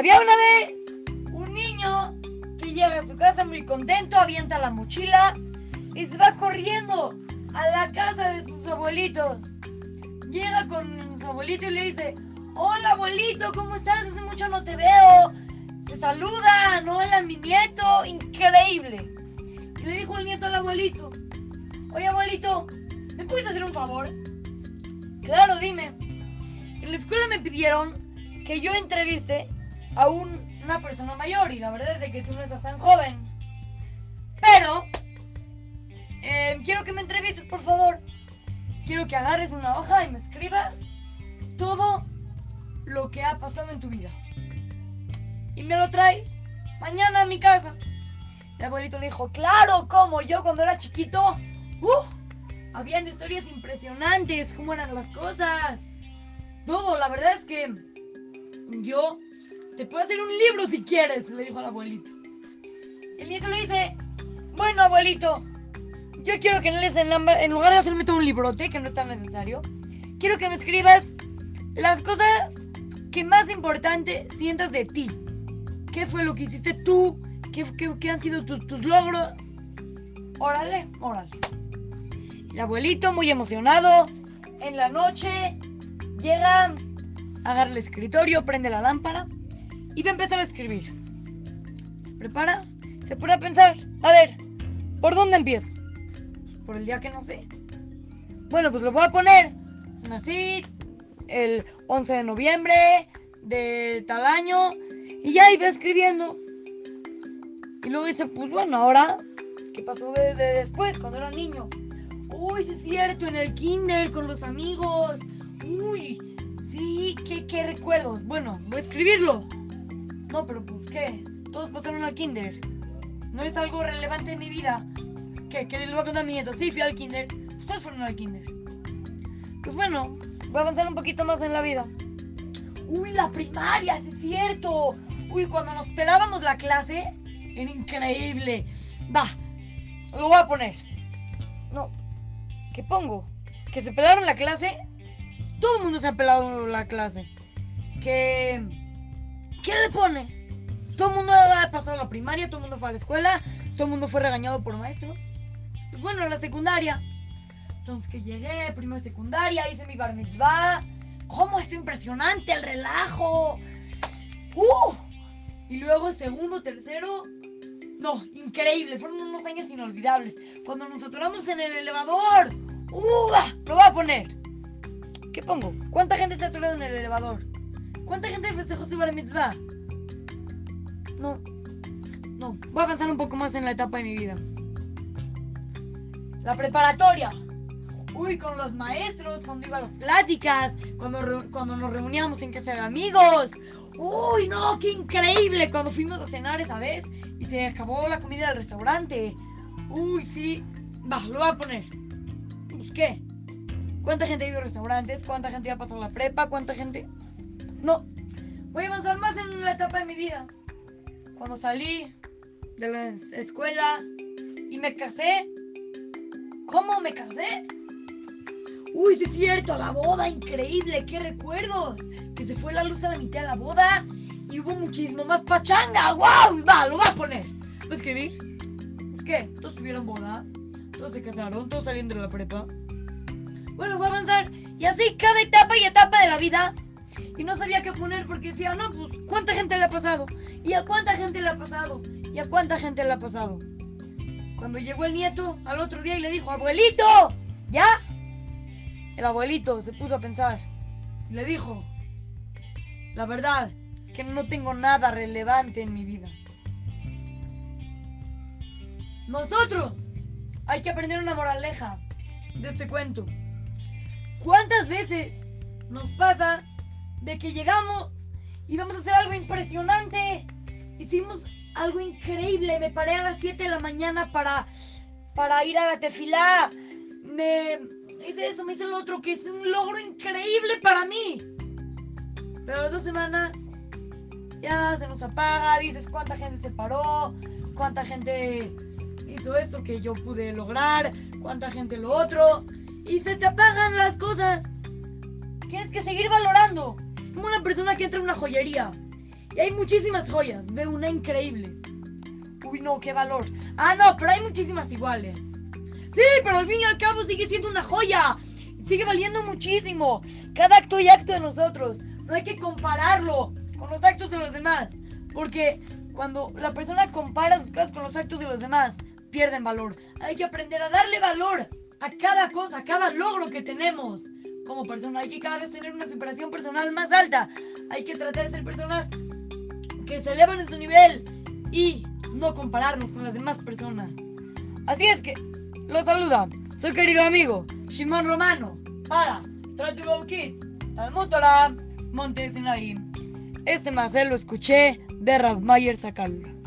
Había una vez un niño que llega a su casa muy contento, avienta la mochila y se va corriendo a la casa de sus abuelitos. Llega con su abuelito y le dice, hola abuelito, ¿cómo estás? Hace mucho no te veo. Se saludan, hola mi nieto, increíble. Y le dijo el nieto al abuelito, oye abuelito, ¿me puedes hacer un favor? Claro, dime. En la escuela me pidieron que yo entreviste a una persona mayor y la verdad es de que tú no estás tan joven. Pero eh, quiero que me entrevistes, por favor. Quiero que agarres una hoja y me escribas todo lo que ha pasado en tu vida. Y me lo traes mañana a mi casa. El abuelito le dijo, claro, como yo cuando era chiquito, ¡uh! habían historias impresionantes, cómo eran las cosas. Todo, la verdad es que yo te puedo hacer un libro si quieres, le dijo al abuelito. El nieto le dice, bueno, abuelito, yo quiero que en, lugar de hacerme todo un librote, que no es tan necesario, quiero que me escribas las cosas que más importante sientas de ti. ¿Qué fue lo que hiciste tú? ¿Qué, han sido tus logros? Órale, órale. El abuelito, muy emocionado, en la noche llega, agarra el escritorio, prende la lámpara y va a empezar a escribir. Se prepara, se pone a pensar, a ver, ¿por dónde empiezo? Por el día que sé. Bueno, pues lo voy a poner. Nací el 11 de noviembre de tal año y ya iba escribiendo. Y luego dice, pues bueno, ahora, ¿qué pasó de, después, cuando era niño? Uy, sí es cierto, en el kinder, con los amigos. Uy, sí, qué, qué recuerdos. Bueno, voy a escribirlo. No, pero pues, ¿qué? Todos pasaron al kinder. No es algo relevante en mi vida. ¿Qué? ¿Qué le voy a contar a mi nieto? Sí, fui al kinder. Todos fueron al kinder. Pues bueno, voy a avanzar un poquito más en la vida. Uy, la primaria, sí es cierto. Uy, cuando nos pelábamos la clase, era increíble. Va, lo voy a poner. No, ¿qué pongo? Que se pelaron la clase. Todo el mundo se ha pelado la clase. Que... ¿Qué le pone? Todo el mundo ha pasado la primaria, todo el mundo fue a la escuela, todo el mundo fue regañado por maestros. Bueno, la secundaria. Entonces que llegué, primero secundaria, hice mi bar mitzvah. ¿Cómo es impresionante el relajo? ¡Uh! Y luego segundo, tercero, no, increíble, fueron unos años inolvidables. Cuando nos atoramos en el elevador. ¡Uh! Lo voy a poner. ¿Qué pongo? ¿Cuánta gente se ha atorado en el elevador? ¿Cuánta gente festejó su bar mitzvah? No. No, voy a avanzar un poco más en la etapa de mi vida. La preparatoria. Uy, con los maestros, cuando iba a las pláticas, cuando, cuando nos reuníamos en casa de amigos. Uy, no, qué increíble cuando fuimos a cenar esa vez y se acabó la comida del restaurante. Uy, sí. Va, lo voy a poner. Qué. ¿Cuánta gente ido a restaurantes? ¿Cuánta gente ha pasado la prepa? ¿Cuánta gente? No. Voy a avanzar más en la etapa de mi vida. Cuando salí de la escuela y me casé. ¿Cómo me casé? Uy, sí es cierto, la boda, increíble, qué recuerdos. Que se fue la luz a la mitad de la boda y hubo muchísimo más pachanga. ¡Wow! Va, lo voy a poner. ¿Voy a escribir? ¿Es que Todos tuvieron boda, todos se casaron, todos saliendo de la prepa. Bueno, voy a avanzar. Y así cada etapa y etapa de la vida. Y no sabía qué poner porque decía, no, pues, ¿cuánta gente le ha pasado? ¿Y a cuánta gente le ha pasado? ¿Y a cuánta gente le ha pasado? Cuando llegó el nieto al otro día y le dijo, abuelito, ¿ya? El abuelito se puso a pensar y le dijo, la verdad es que no tengo nada relevante en mi vida. Nosotros hay que aprender una moraleja de este cuento. ¿Cuántas veces nos pasa de que llegamos y vamos a hacer algo impresionante? Hicimos algo increíble. Me paré a las 7 de la mañana para, para ir a la tefilá. Me hice eso, me hice lo otro, que es un logro increíble para mí. Pero las dos semanas ya se nos apaga, dices cuánta gente se paró, cuánta gente hizo eso que yo pude lograr, cuánta gente lo otro. Y se te apagan las cosas. Tienes que seguir valorando. Como una persona que entra a una joyería Y hay muchísimas joyas. Veo una increíble. Uy, no, qué valor. Ah, no, pero hay muchísimas iguales. Sí, pero al fin y al cabo sigue siendo una joya. Sigue valiendo muchísimo. Cada acto y acto de nosotros. No hay que compararlo con los actos de los demás. Porque cuando la persona compara sus cosas con los actos de los demás, pierden valor. Hay que aprender a darle valor a cada cosa, a cada logro que tenemos como persona. Hay que cada vez tener una superación personal más alta. Hay que tratar de ser personas que se elevan en su nivel y no compararnos con las demás personas. Así es que, los saluda su querido amigo Shimon Romano para Try to Go Kids, Talmud Torah, Monte. Este más lo escuché de Rav Mayer Sakal.